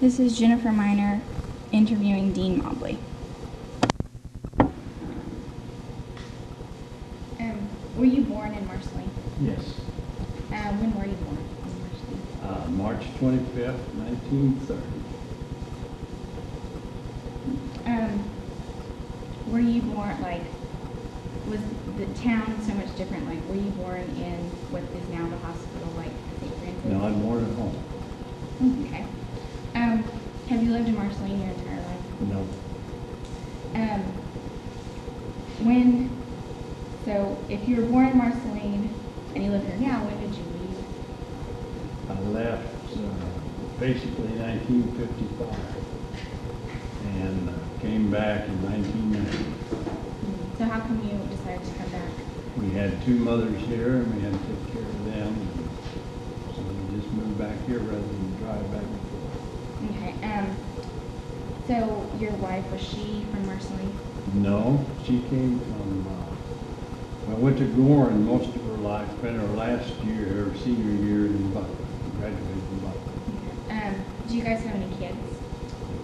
This is Jennifer Miner interviewing Dean Mobley. Um, were you born in Marceline? Yes, Uh, when were you born in Marceline? uh, March twenty-fifth, nineteen thirty. Um, were you born, like, was the town so much different? Like, were you born in what is now the hospital, like St. Francis? No, I'm born at home. Okay. Lived in Marceline your entire life? No, Um, when, so if you were born in Marceline and you live here now, when did you leave? I left, uh, basically nineteen fifty-five and uh, came back in nineteen ninety. So how come you decided to come back? We had two mothers here and we had to take care of them. So we just moved back here rather than drive back. Okay, um, so your wife, was she from Marceline? No, she came from, uh, I went to Gorham most of her life, spent her last year, her senior year in Butler, graduated from Butler. Um, do you guys have any kids?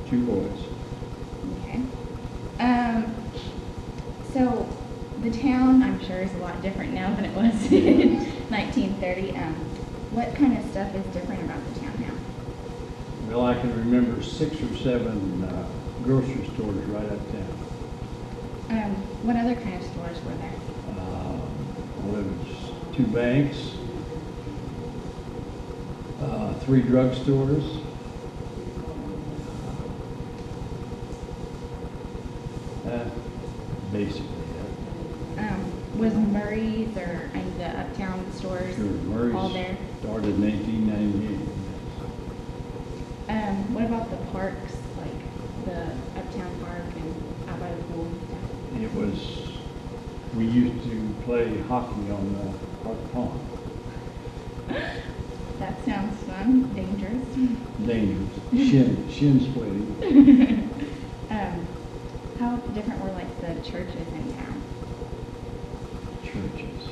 Two boys. Okay. Um, so the town, I'm sure, is a lot different now than it was in 1930. Um, what kind of stuff is different about the town now? Well, I can remember six or seven uh, grocery stores right uptown. Um, what other kind of stores were there? Uh, well, there was two banks, uh, three drugstores. Uh, basically, yeah. Um, was Murray's or uh, the uptown stores sure, Murray's all there? Started in 1898 parks, like the uptown park and out by the pool and? It was, we used to play hockey on the park pond. That sounds fun, dangerous. Dangerous, shin, shin splitting. Um, how different were like the churches in town? churches.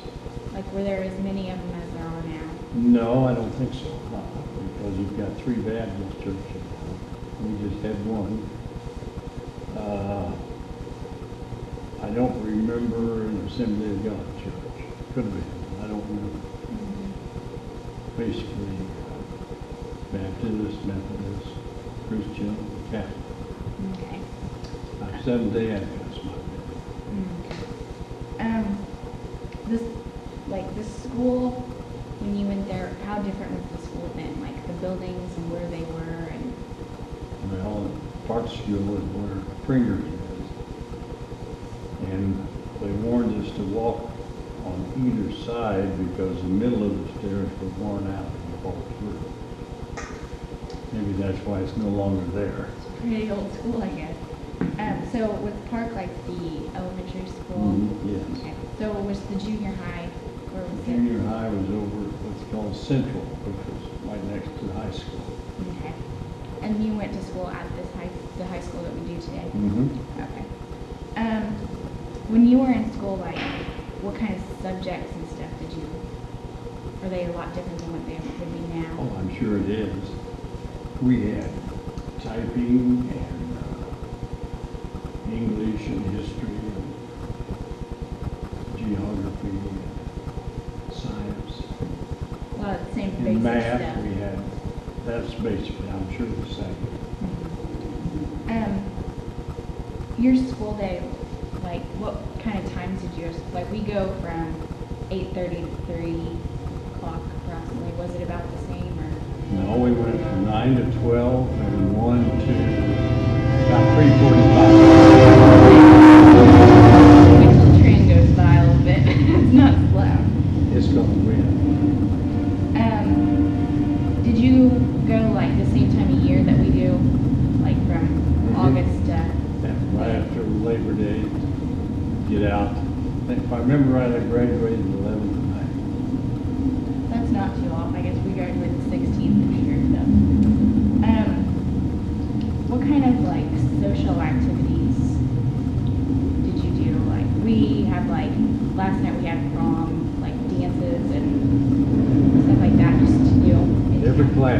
Like, were there as many of them as there are now? No, I don't think so, because you've got three Baptist churches. We just had one. Uh, I don't remember an Assembly of God church. Could have been, I don't remember. Basically, uh, Baptist, Methodist, Christian, Catholic. Okay. Uh, Seventh-day Adventist, my bad. Um, this, like, the school, when you went there, how different was the school then? Like, the buildings and where they were and, Well, Park School is where Pringer's is. And they warned us to walk on either side because the middle of the stairs were worn out and fall through. Maybe that's why it's no longer there. it's a pretty old school, I guess. Um, so was Park like the elementary school? Mhm, yes. Okay. So was the junior high, where was it? Junior high was over what's called Central, which was right next to the high school. And you went to school at this high, the high school that we do today? Mm-hmm. Okay. Um, when you were in school, like, what kind of subjects and stuff did you, are they a lot different than what they would be now? Oh, I'm sure it is. We had typing and uh, English and history and geography and science. A lot of the same basic math, stuff. we had, that's basically, I'm sure, the same. Mm-hmm. Um, your school day, like, what kind of times did you, like, we go from 8.30 to 3 o'clock approximately. Was it about the same, or? No, we went from 9 to 12, and 1 to about 3.45.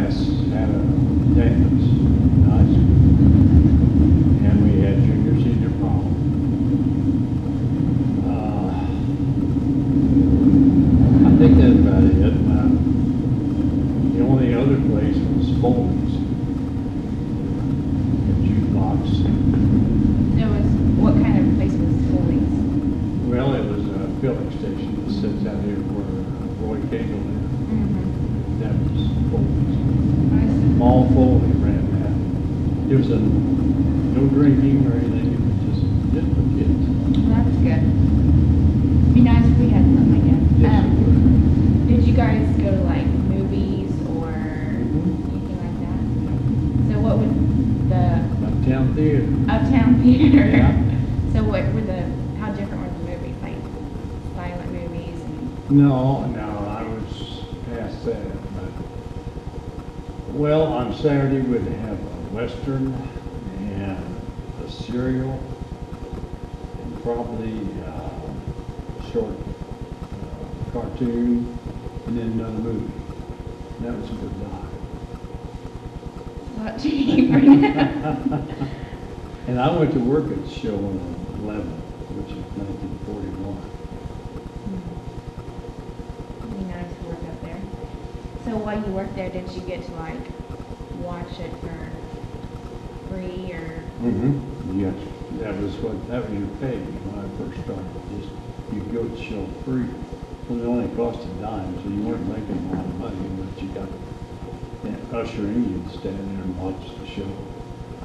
and No, no, I was past that. But, well, on Saturday we'd have a Western and a cereal and probably a short uh, cartoon and then another movie. And that was a good night. What to and I went to work at the show on 11, which is 1941. While you worked there, did you get to like watch it for free or? Mm-hmm. Yes, that was what, that was your pay when I first started, just, you go to show free. Well, it only cost a dime, so you weren't making a lot of money, but you got that ushering, you'd stand there and watch the show.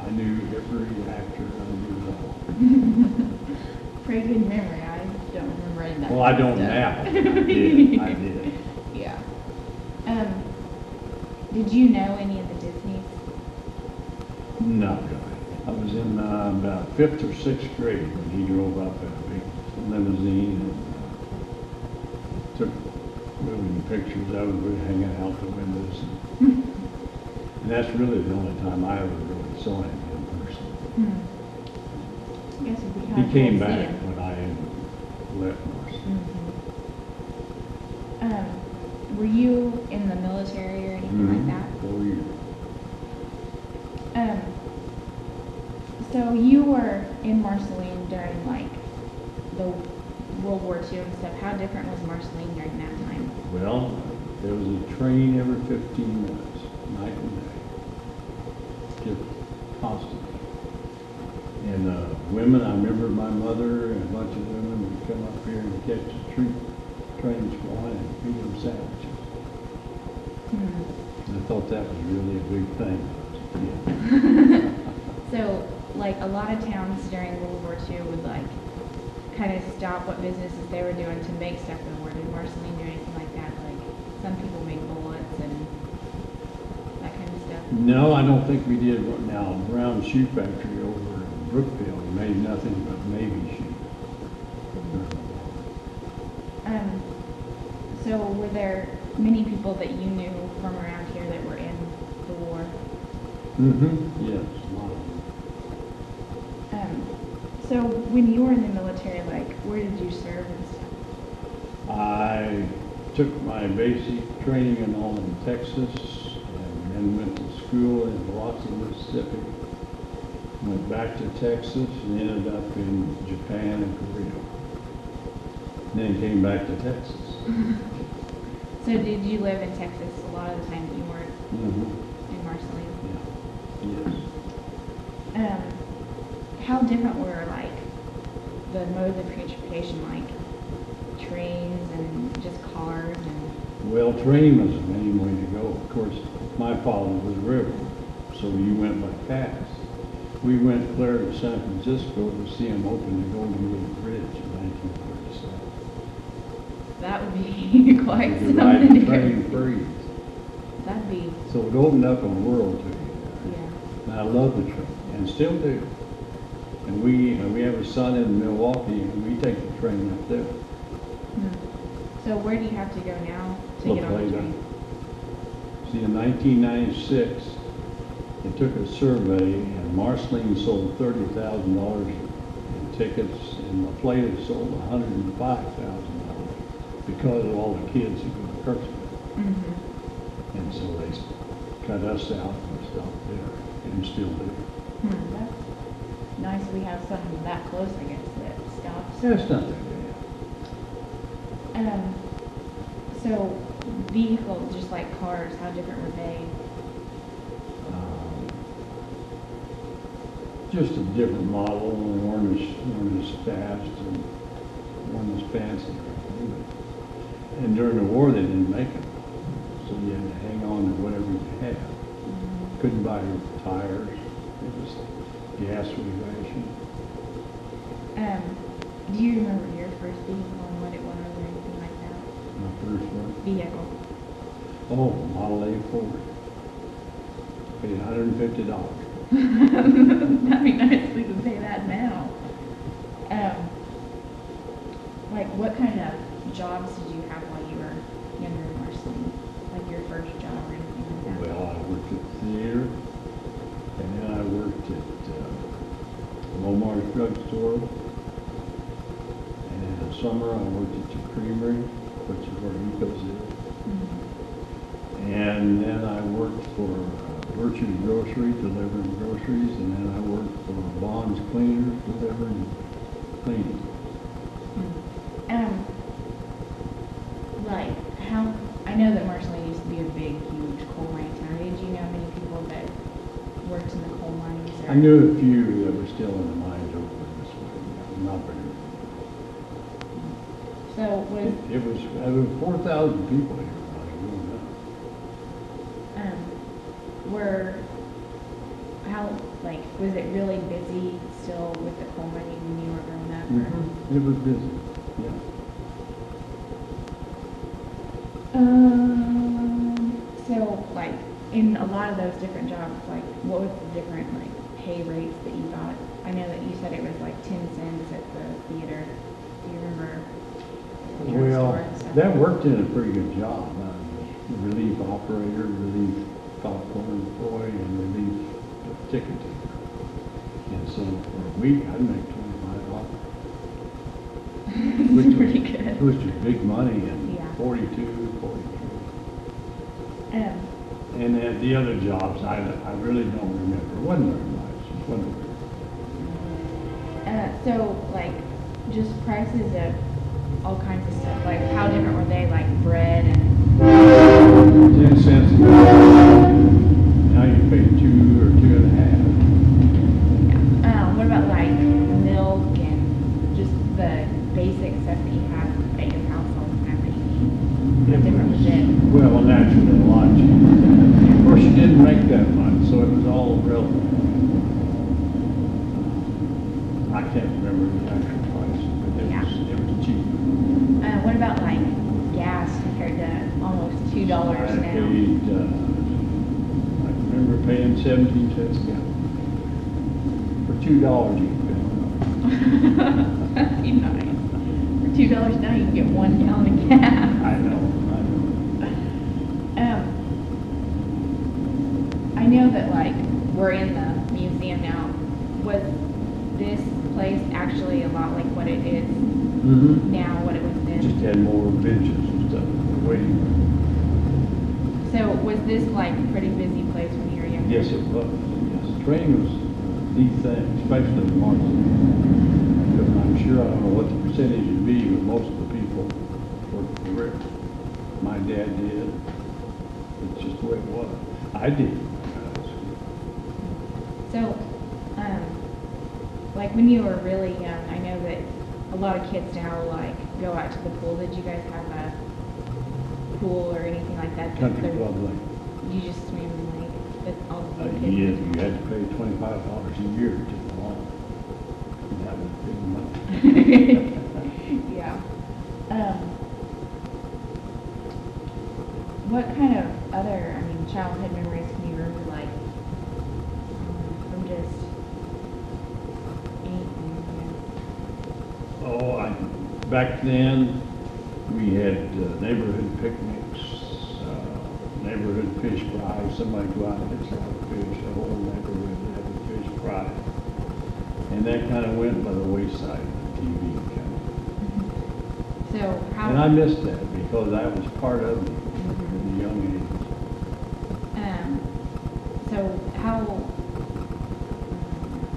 I knew every actor, I knew it all. Pretty good memory. I don't remember any of that. Well, I don't stuff. now, I did, I did. Yeah. Um, did you know any of the Disneys? Not really. I was in, uh, about fifth or sixth grade when he drove up in a big limousine and, uh, took moving pictures. I was really hanging out the windows. And that's really the only time I ever really saw him in person. Hmm. I guess it'd be He came cool to see back when I left Marcy. Mhm. Um, were you in the military or anything like that? Four years. Um, so you were in Marceline during like the World War II and stuff. How different was Marceline during that time? Well, there was a train every fifteen minutes, night and day. Just constantly. And, uh, women, I remember my mother and a bunch of women would come up here and catch the troop trains going and feed them sandwiches. And I thought that was really a big thing when I was a kid. So, like a lot of towns during World War II would like kind of stop what businesses they were doing to make stuff for the war. Did Marceline do anything like that? Like some people made bullets and that kind of stuff. No, I don't think we did. Now, Brown Shoe Factory over in Brookfield made nothing but Navy shoes. Um, so were there many people that you knew from around here that were in the war? Mm-hmm, yes, a lot of them. Um, so when you were in the military, like where did you serve and stuff? I took my basic training and all in Texas and then went to school in Biloxi, Mississippi. Went back to Texas and ended up in Japan and Korea. Then came back to Texas. So did you live in Texas a lot of the time that you weren't Mm-hmm, in Marceline? yeah, yes. Um, how different were like the modes of transportation, like trains and just cars and? Well, train was the main way to go. Of course, my father was a river, so you went by pass. We went clear to San Francisco to see him open the Golden Gate Bridge in nineteen thirty-seven. That would be quite something the to train free. That'd be, So it opened up a world to you. yeah. And I love the train, and still do. And we, uh, we have a son in Milwaukee, and we take the train up there. Hmm. So where do you have to go now to La get on the train? See, in nineteen ninety-six, they took a survey, and Marceline sold thirty thousand dollars in tickets, and La Plata sold hundred and five thousand because of all the kids who go to church. Mm -hmm. And so they cut us out and stopped there and still do. Hmm, that's nice we have something that close, I guess, that stops. Yeah, it's not that bad. Um, so vehicles, just like cars, how different were they? Um, just a different model, and one was, one was fast and one was fancy. But and during the war, they didn't make them, so you had to hang on to whatever you had. Couldn't buy tires, it was gas ration. Um, do you remember your first vehicle and what it was or anything like that? My first one, Vehicle. oh, Model A Ford. Paid hundred and fifty dollars. That'd be nice if we could pay that now. Um, like, what kind of jobs did you have while you were younger in Marceline? Like your first job or anything like that? Well, I worked at the theater, and then I worked at, uh, Lomar's drugstore. And in the summer, I worked at the creamery, which is where Eco's is. Mhm. And then I worked for uh, Virtue's Grocery, delivering groceries, and then I worked for Bond's Cleaners, delivering cleaning. Um, like, how, I know that Marceline used to be a big, huge coal mine town. Did you know many people that worked in the coal mines? I knew a few that were still in the mines over this way, not very. So was, It was, four thousand people here when I was growing up. um, were, how, like, was it really busy still with the coal mining when you were growing up? or- It was busy, yeah. Um, so like, in a lot of those different jobs, like, what was the different, like, pay rates that you got? I know that you said it was like ten cents at the theater. Do you remember? Well, drugstore and stuff? that worked in a pretty good job. Was Relief operator, relief popcorn boy, and relief ticket taker. And so for a week, I'd make twenty-five dollars. It's pretty good. Which was big money in Yeah. forty-two, forty-three. Um, And then the other jobs, I, I really don't remember. It wasn't very much, wasn't very uh, so like, just prices of all kinds of stuff, like, how different were they, like bread and, Ten cents. Now you pay two or 17 cents a gallon. For two dollars you can fill nice. For two dollars now you can get one gallon of gas. I know, I know. Um, I know that like we're in the museum now. Was this place actually a lot like what it is mm-hmm. now, what it was then? Just had more benches and stuff waiting. So was this like pretty busy place when you were younger? Yes, it was, yes. Training was the thing, especially in Martin. Because I'm sure, I don't know what the percentage would be, but most of the people worked for My dad did. It's just the way it was. I did. So, um, like when you were really young, I know that a lot of kids now like go out to the pool. Did you guys have a pool or anything like that? Country Club Lake. You just swam in the lake with all the Uh, little you had, to pay twenty-five dollars a year to on. And that was big money. Yeah. Um, what kind of other, I mean, childhood memories can you remember, like, from just yeah? Oh, I, back then, we had uh, neighborhood picnics, fish. Somebody go out and catch a fish, the whole neighborhood had a fish fry. And that kind of went by the wayside, the TV kind of. So how? And I missed that because that was part of me at a young age. Um, so how,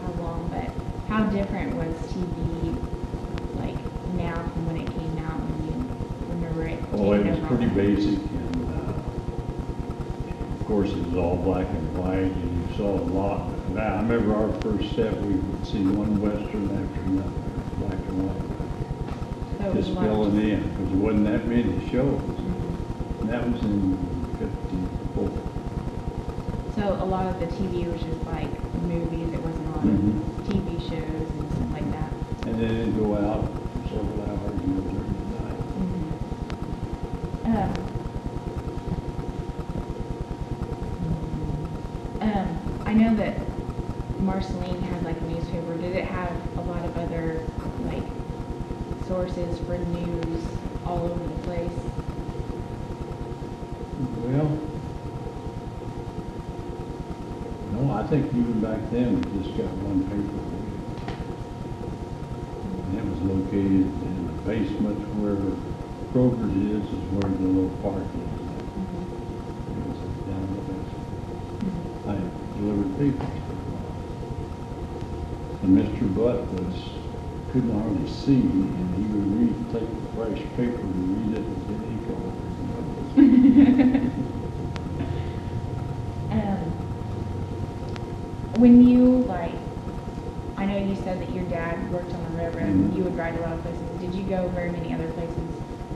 how long, but how different was TV like now from when it came out when you remember it? Oh, it was pretty basic of course, it was all black and white and you saw a lot, I remember our first set, we would see one western after another, black and white. So Just a lot of filling in, because there wasn't that many shows. And that was in fifty-four. So a lot of the TV was just like movies, it wasn't Mhm. of TV shows and stuff like that. And then it'd go out for several hours and go during the night. Um, um, I know that Marceline had like a newspaper, did it have a lot of other like sources for news all over the place? Well, no, I think even back then, we just got one paper. And it was located in the basement where Kroger's is, is where the little park is. It was down in the basement. I delivered papers for a while. And Mr. Butt was, couldn't hardly see, and he would read, take the fresh paper and read it, and then he'd go over his nose. Um, when you like, I know you said that your dad worked on the railroad and Mhm. you would ride a lot of places. Did you go very many other places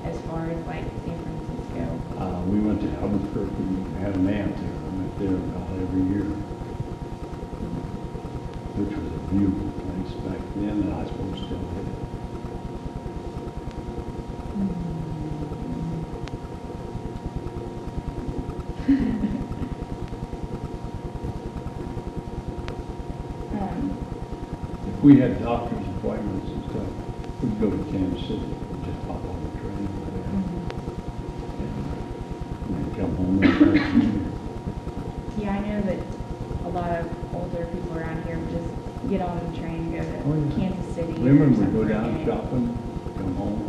as far as like San Francisco? Uh, we went to Albuquerque, we had an aunt there, I went there about every year, which was a beautiful place back then, and I suppose still is. Um, If we had doctor's appointments and stuff, we'd go to Kansas City, and just hop on the train over there, and then come home that afternoon. Yeah, I know that a lot of older people around here would just get on the train and go Oh, to yeah. Kansas City. or Remember, we something go down shopping, come home,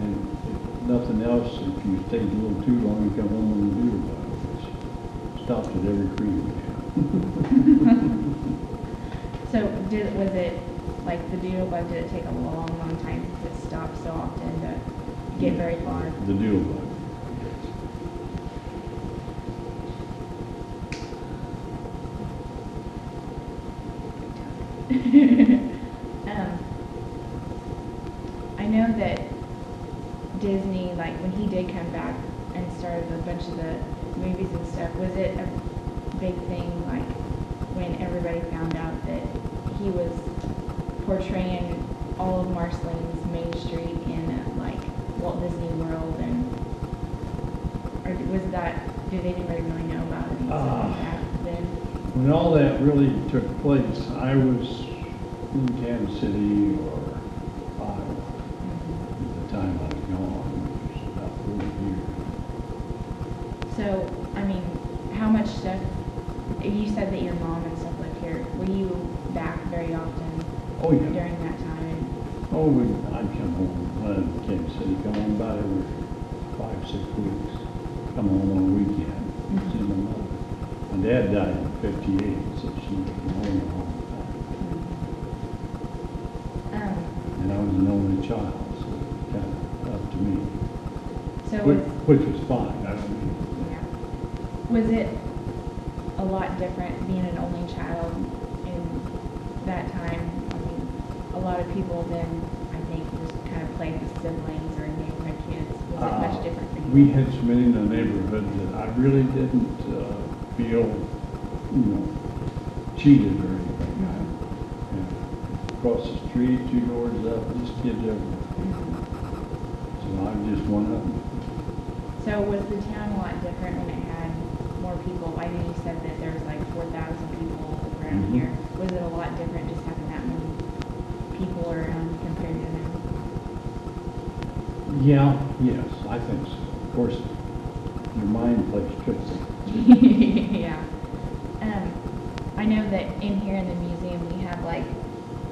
and if nothing else, if you stayed a little too long, you come home about it. Which Stopped at every creek So did, was it, like, the doodle bug, did it take a long, long time since it stopped so often to get very far? The deal bug. Um, I know that Disney, like, when he did come back and started a bunch of the movies and stuff, was it a big thing, like, when everybody found out that he was portraying all of Marceline's Main Street in, like, Walt Disney World and, or was that, did anybody really know about it Ah. like then? When all that really took place, I was in Kansas City or Iowa at the time I was gone, which was about forty years. So, I mean, how much stuff, you said that your mom and stuff lived here, were you back very often Oh, yeah. during that time? Oh, we, I'd come home, uh, Kansas City, come home about every five, six weeks. Come home on a weekend, see my mother. My dad died in fifty-eight, so she was home all the time. Um, And I was an only child, so it was kind of up to me, so which, was, which was fine, I don't mean, yeah, was it a lot different being an only child in that time? I mean, a lot of people then, I think, just kind of played with siblings or kids. Was it much different for you? We had so many in the neighborhood that I really didn't uh, feel, you know, cheated or anything. I- yeah. Across the street, two doors up, just kids everywhere. So I'm just one of them. So was the town a lot different when it had more people? I know you said that there was like four thousand people around Mhm. here. Was it a lot different just having that many people around compared to now? Yeah, yes, I think so. Of course, your mind plays tricks. yeah. Um, I know that in here in the museum we have like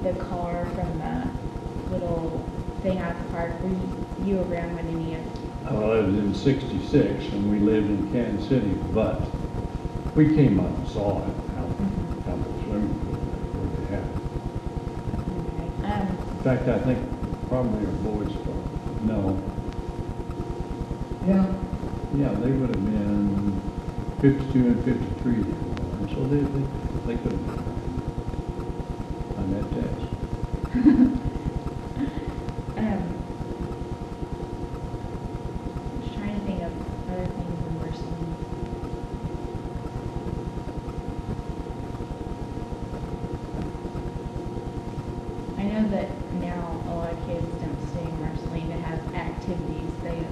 the car from the little thing out at the park. Were you, you around when any of? Well, I was in sixty-six and we lived in Kansas City, but we came up and saw it out, Mhm. out the swimming pool where they had it. Okay. Um, In fact, I think probably our boys from, no. Yeah, yeah, they would have been fifty-two and fifty-three, they were, So they, they, they could have. On that test. Um, just trying to think of other things in Marceline. I know that now a lot of kids don't stay in Marceline to have activities. They,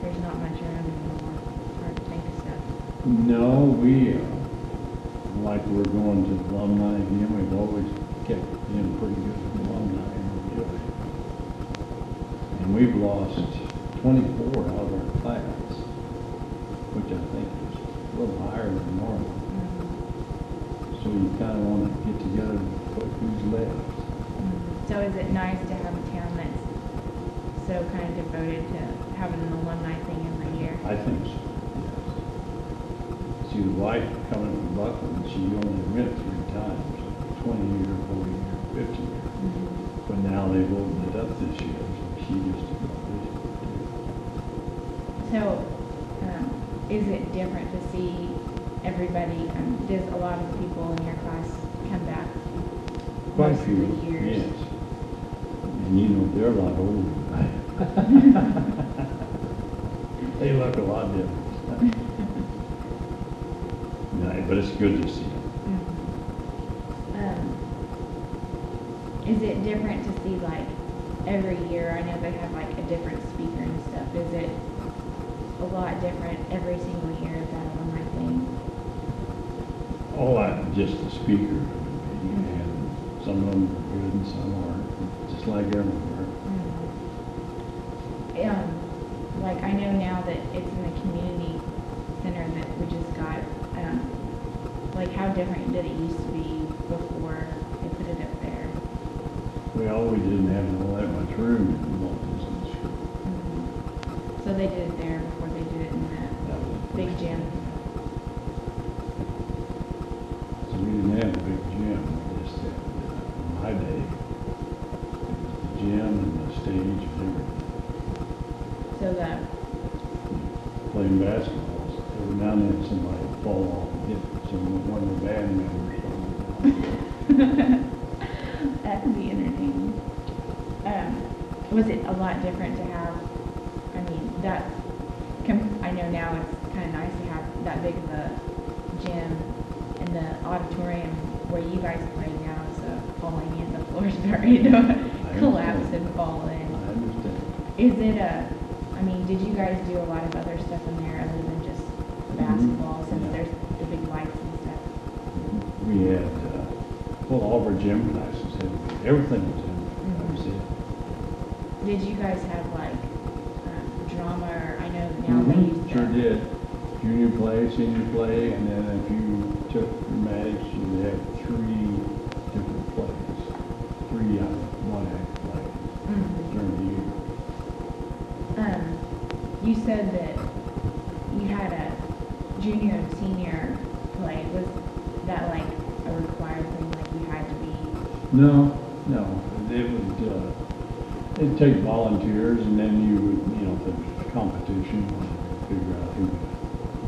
there's not much around anymore. Hard to think of stuff. No, we, uh, like we're going to alumni again, we've always kept in pretty good with alumni and we're. And we've lost twenty-four out of our class, which I think is a little higher than normal. So you kinda wanna get together and put who's left. So is it nice to have a town that's so kind of devoted to having an alumni thing every year? I think so, the wife coming from Bucklin, she only went three times, twenty year, forty year, fifty year. But now they've opened it up this year, so she just about this So, um, is it different to see everybody, um, does a lot of people in your class come back? Quite a few, years? yes. And you know, they're a lot older than I am. They look a lot different. But it's good to see them. Um, Is it different to see like every year, I know they have like a different speaker and stuff, is it a lot different every single year that alumni thing? All I, just the speaker, and some of them are good and some aren't, just like everywhere. Um, like I know now that it's in the community center that we just got, um, like how different did it used to be before they put it up there? Well, we didn't have all that much room in Walt Disney School. So they did it there before they did it in That the was the big first gym. So we didn't have a big gym, we just had, uh, in my day, it was the gym and the stage and everything. So that, Playing basketball, so every now and then somebody would fall off and hit some, one of the band members that could be entertaining. Um, was it a lot different to have, I mean, that, com- I know now it's kind of nice to have that big of a gym and the auditorium where you guys play now is uh, falling in, the floor's starting to collapse and fall in. I understand. Is it a, I mean, did you guys do a lot of other stuff in there other than just basketball, since Yeah. there's the big lights and stuff? We had, uh, well, all of our gym classes had, everything was in, there. that was it. Did you guys have like um, drama, or I know now they Mhm, use the. Sure did. Junior play, senior play, and then if you took dramatics, you'd have three different plays. Three out of one act plays Mhm. during the year. Um, you said that you had a junior and senior play, was that like a required thing, like you had to be? No, no, it would, uh, it'd take volunteers and then you would, you know, the competition, figure out who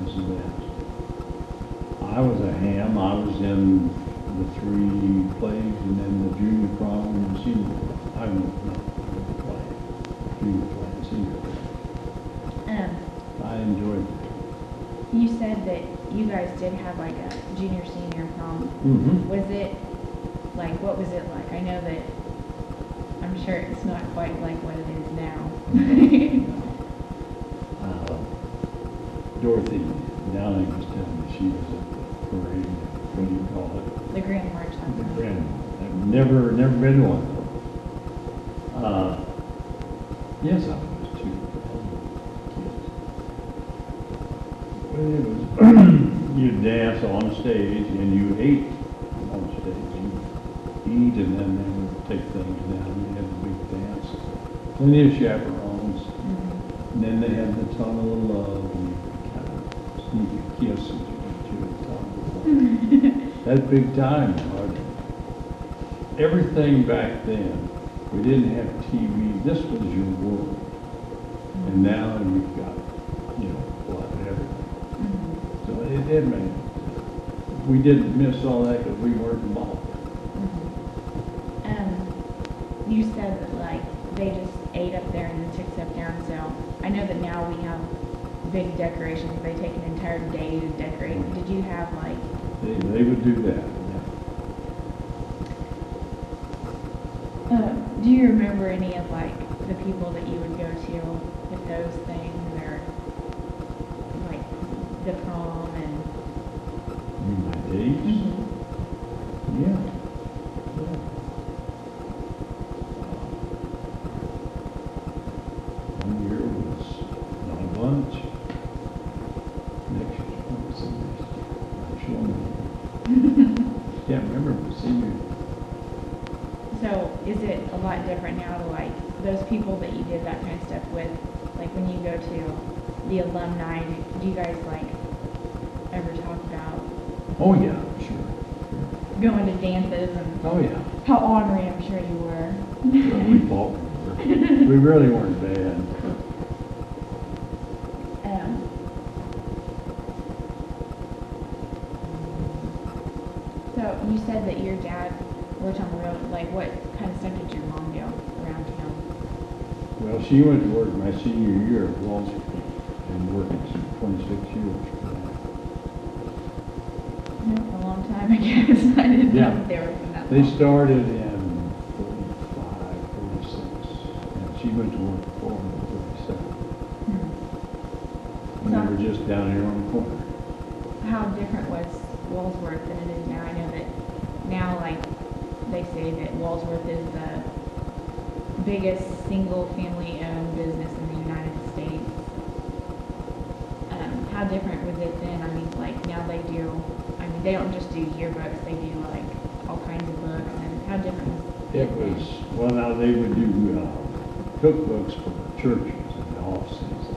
was the best. I was a ham, I was in the three plays and then the junior prom and the senior, I don't know, play, junior play and senior play. Um, I enjoyed it. you said that you guys did have like a junior, senior prom. Mm-hmm. Was it, like, what was it like? I know that, I'm sure it's not quite like what it is now. Uh, Dorothy Downing was telling me she was at the parade, what do you call it? The Grand March, The grand, I've never, never been to one. Uh, yes, I was too. But it was, you dance on stage and you ate. And then they would take things down, you had a big dance. Plenty of chaperones, and then they had the tunnel of love and you could kind of sneak a kiss into the tunnel of love. That's big time, hardly. Everything back then, we didn't have TV, this was your world. And now you've got, you know, a lot of everything. Mhm. So it did make we didn't miss all that because we weren't involved. Um, you said that like they just ate up there and then took stuff down, so I know that now we have big decorations, they take an entire day to decorate. Did you have like, They, they would do that. uh, do you remember any of like the people that you would go to with those things or like the prom and? My days, yeah. Yeah. One year was not a bunch. Next year, what was the next year? I'm sure. Can't remember, but senior, So is it a lot different now to like those people that you did that kind of stuff with? Like when you go to the alumni, do you guys like ever talk about oh, yeah, sure. going to dances and Oh, yeah. how ornery I'm sure you were? Well, we fought, we really weren't bad. Um, so you said that your dad worked on the road. Like what kind of stuff did your mom do around town? Well, she went to work my senior year at Walsworth and worked years for that. No, a long time, I guess. I didn't Yeah. if they were from that They long. started in forty-five, forty-six, and she went to work for them in thirty-seven. Hmm. And they were just down here on the corner. How different was Walsworth than it is now? I know that now, like, they say that Walsworth is the biggest single-family owned business in the United States. Um, how different was it then? I mean, like, now they do, I mean, they don't just do yearbooks, they do like all kinds of books, and how different was It then? was, well, now they would do, uh, cookbooks for churches and offices.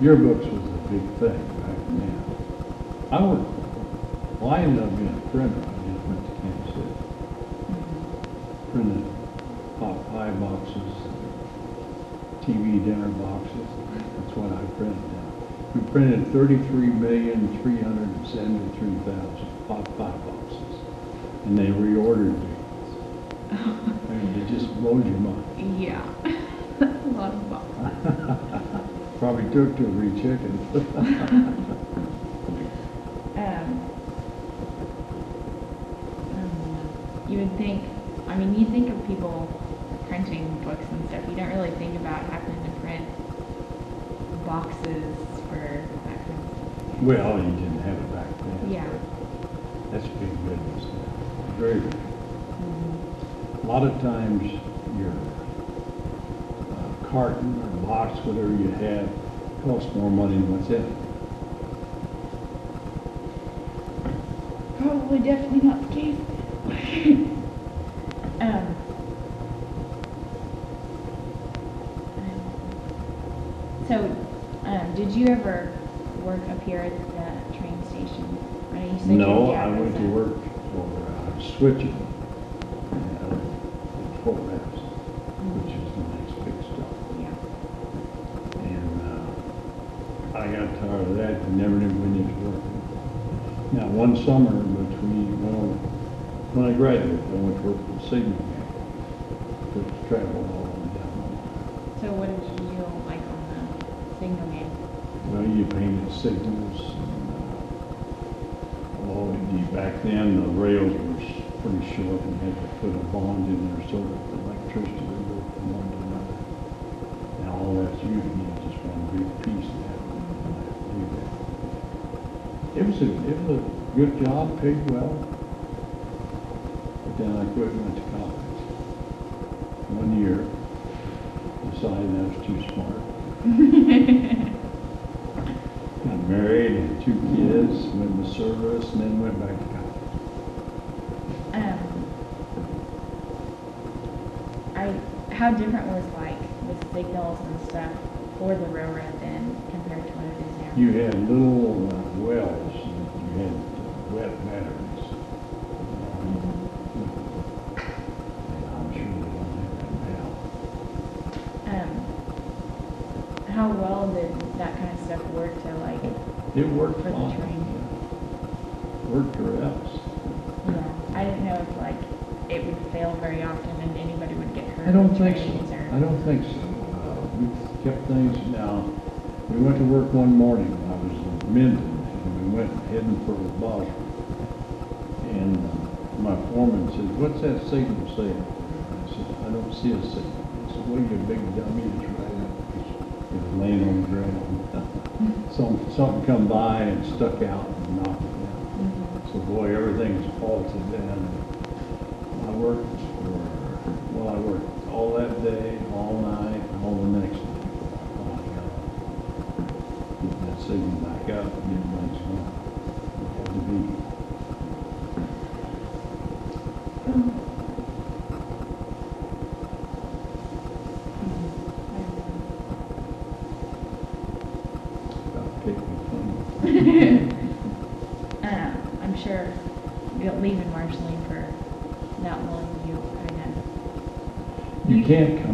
Yearbooks was big thing back then. I them. well, I ended up being a printer, I just went to Kansas City. Mhm. printed pot pie boxes, TV dinner boxes. That's what I printed now. We printed thirty-three million, three hundred and seventy-three thousand pot pie boxes. And they reordered me. I mean, it just blows your mind. Yeah, a lot of boxes. Probably took to every chicken. Um, um, you would think, I mean, you think of people printing books and stuff, you don't really think about having to print boxes for that kind of stuff. Well, you didn't have it back then. Yeah. That's big business now. Very big. Mhm. A lot of times, your uh, carton or box, whatever you have, costs more money than what's in it. Probably definitely not the case. um, so, um, did you ever work up here at the train station? I know you said No, I went to work for uh, Switching, uh, Fort which is the next big stop. Yeah. And uh, I got tired of that and never knew when it was working. Now, one summer between, well, when I graduated, I went to work for the Signal Man. To travel all way down. So what did you do like on the signal man? Well, you painted signals. and, uh, Oh, you, back then, the rails were pretty short and had to put a bond in there so that the electricity would go from one to another. Now, all that's usually just one big piece of that. you don't have to do that. It was a, it was a good job, paid well. But then I quit and went to college. One year, decided I was too smart. Got married and two kids, went in the service, and then went back to college. Um, I, how different was like the signals and stuff for the railroad then compared to what it is now? You had little uh, wells, and you had wet batteries. And I'm sure they don't have that now. Um, how well did that kind of stuff work to like, It worked For the fine. train. worked or else. Yeah, I didn't know if like it would fail very often and anybody would get hurt. I don't think so. or- I don't think so. Uh, We kept things, now, we went to work one morning, and I was in Minden, and went heading for the Boston. And my foreman said, what's that signal saying? I said, I don't see a signal. He said, well, you big dummy, it's right up. He was laying on the ground. Some, something come by and stuck out and knocked it down. Mhm. So boy, everything's halted then. I worked for, well, I worked all that day, all night, all the next day. before I got Get that signal back up, get things going. It Had to be. About to take me from. Uh, I'm sure you'll leave in Marceline for that long, you kind of. You can't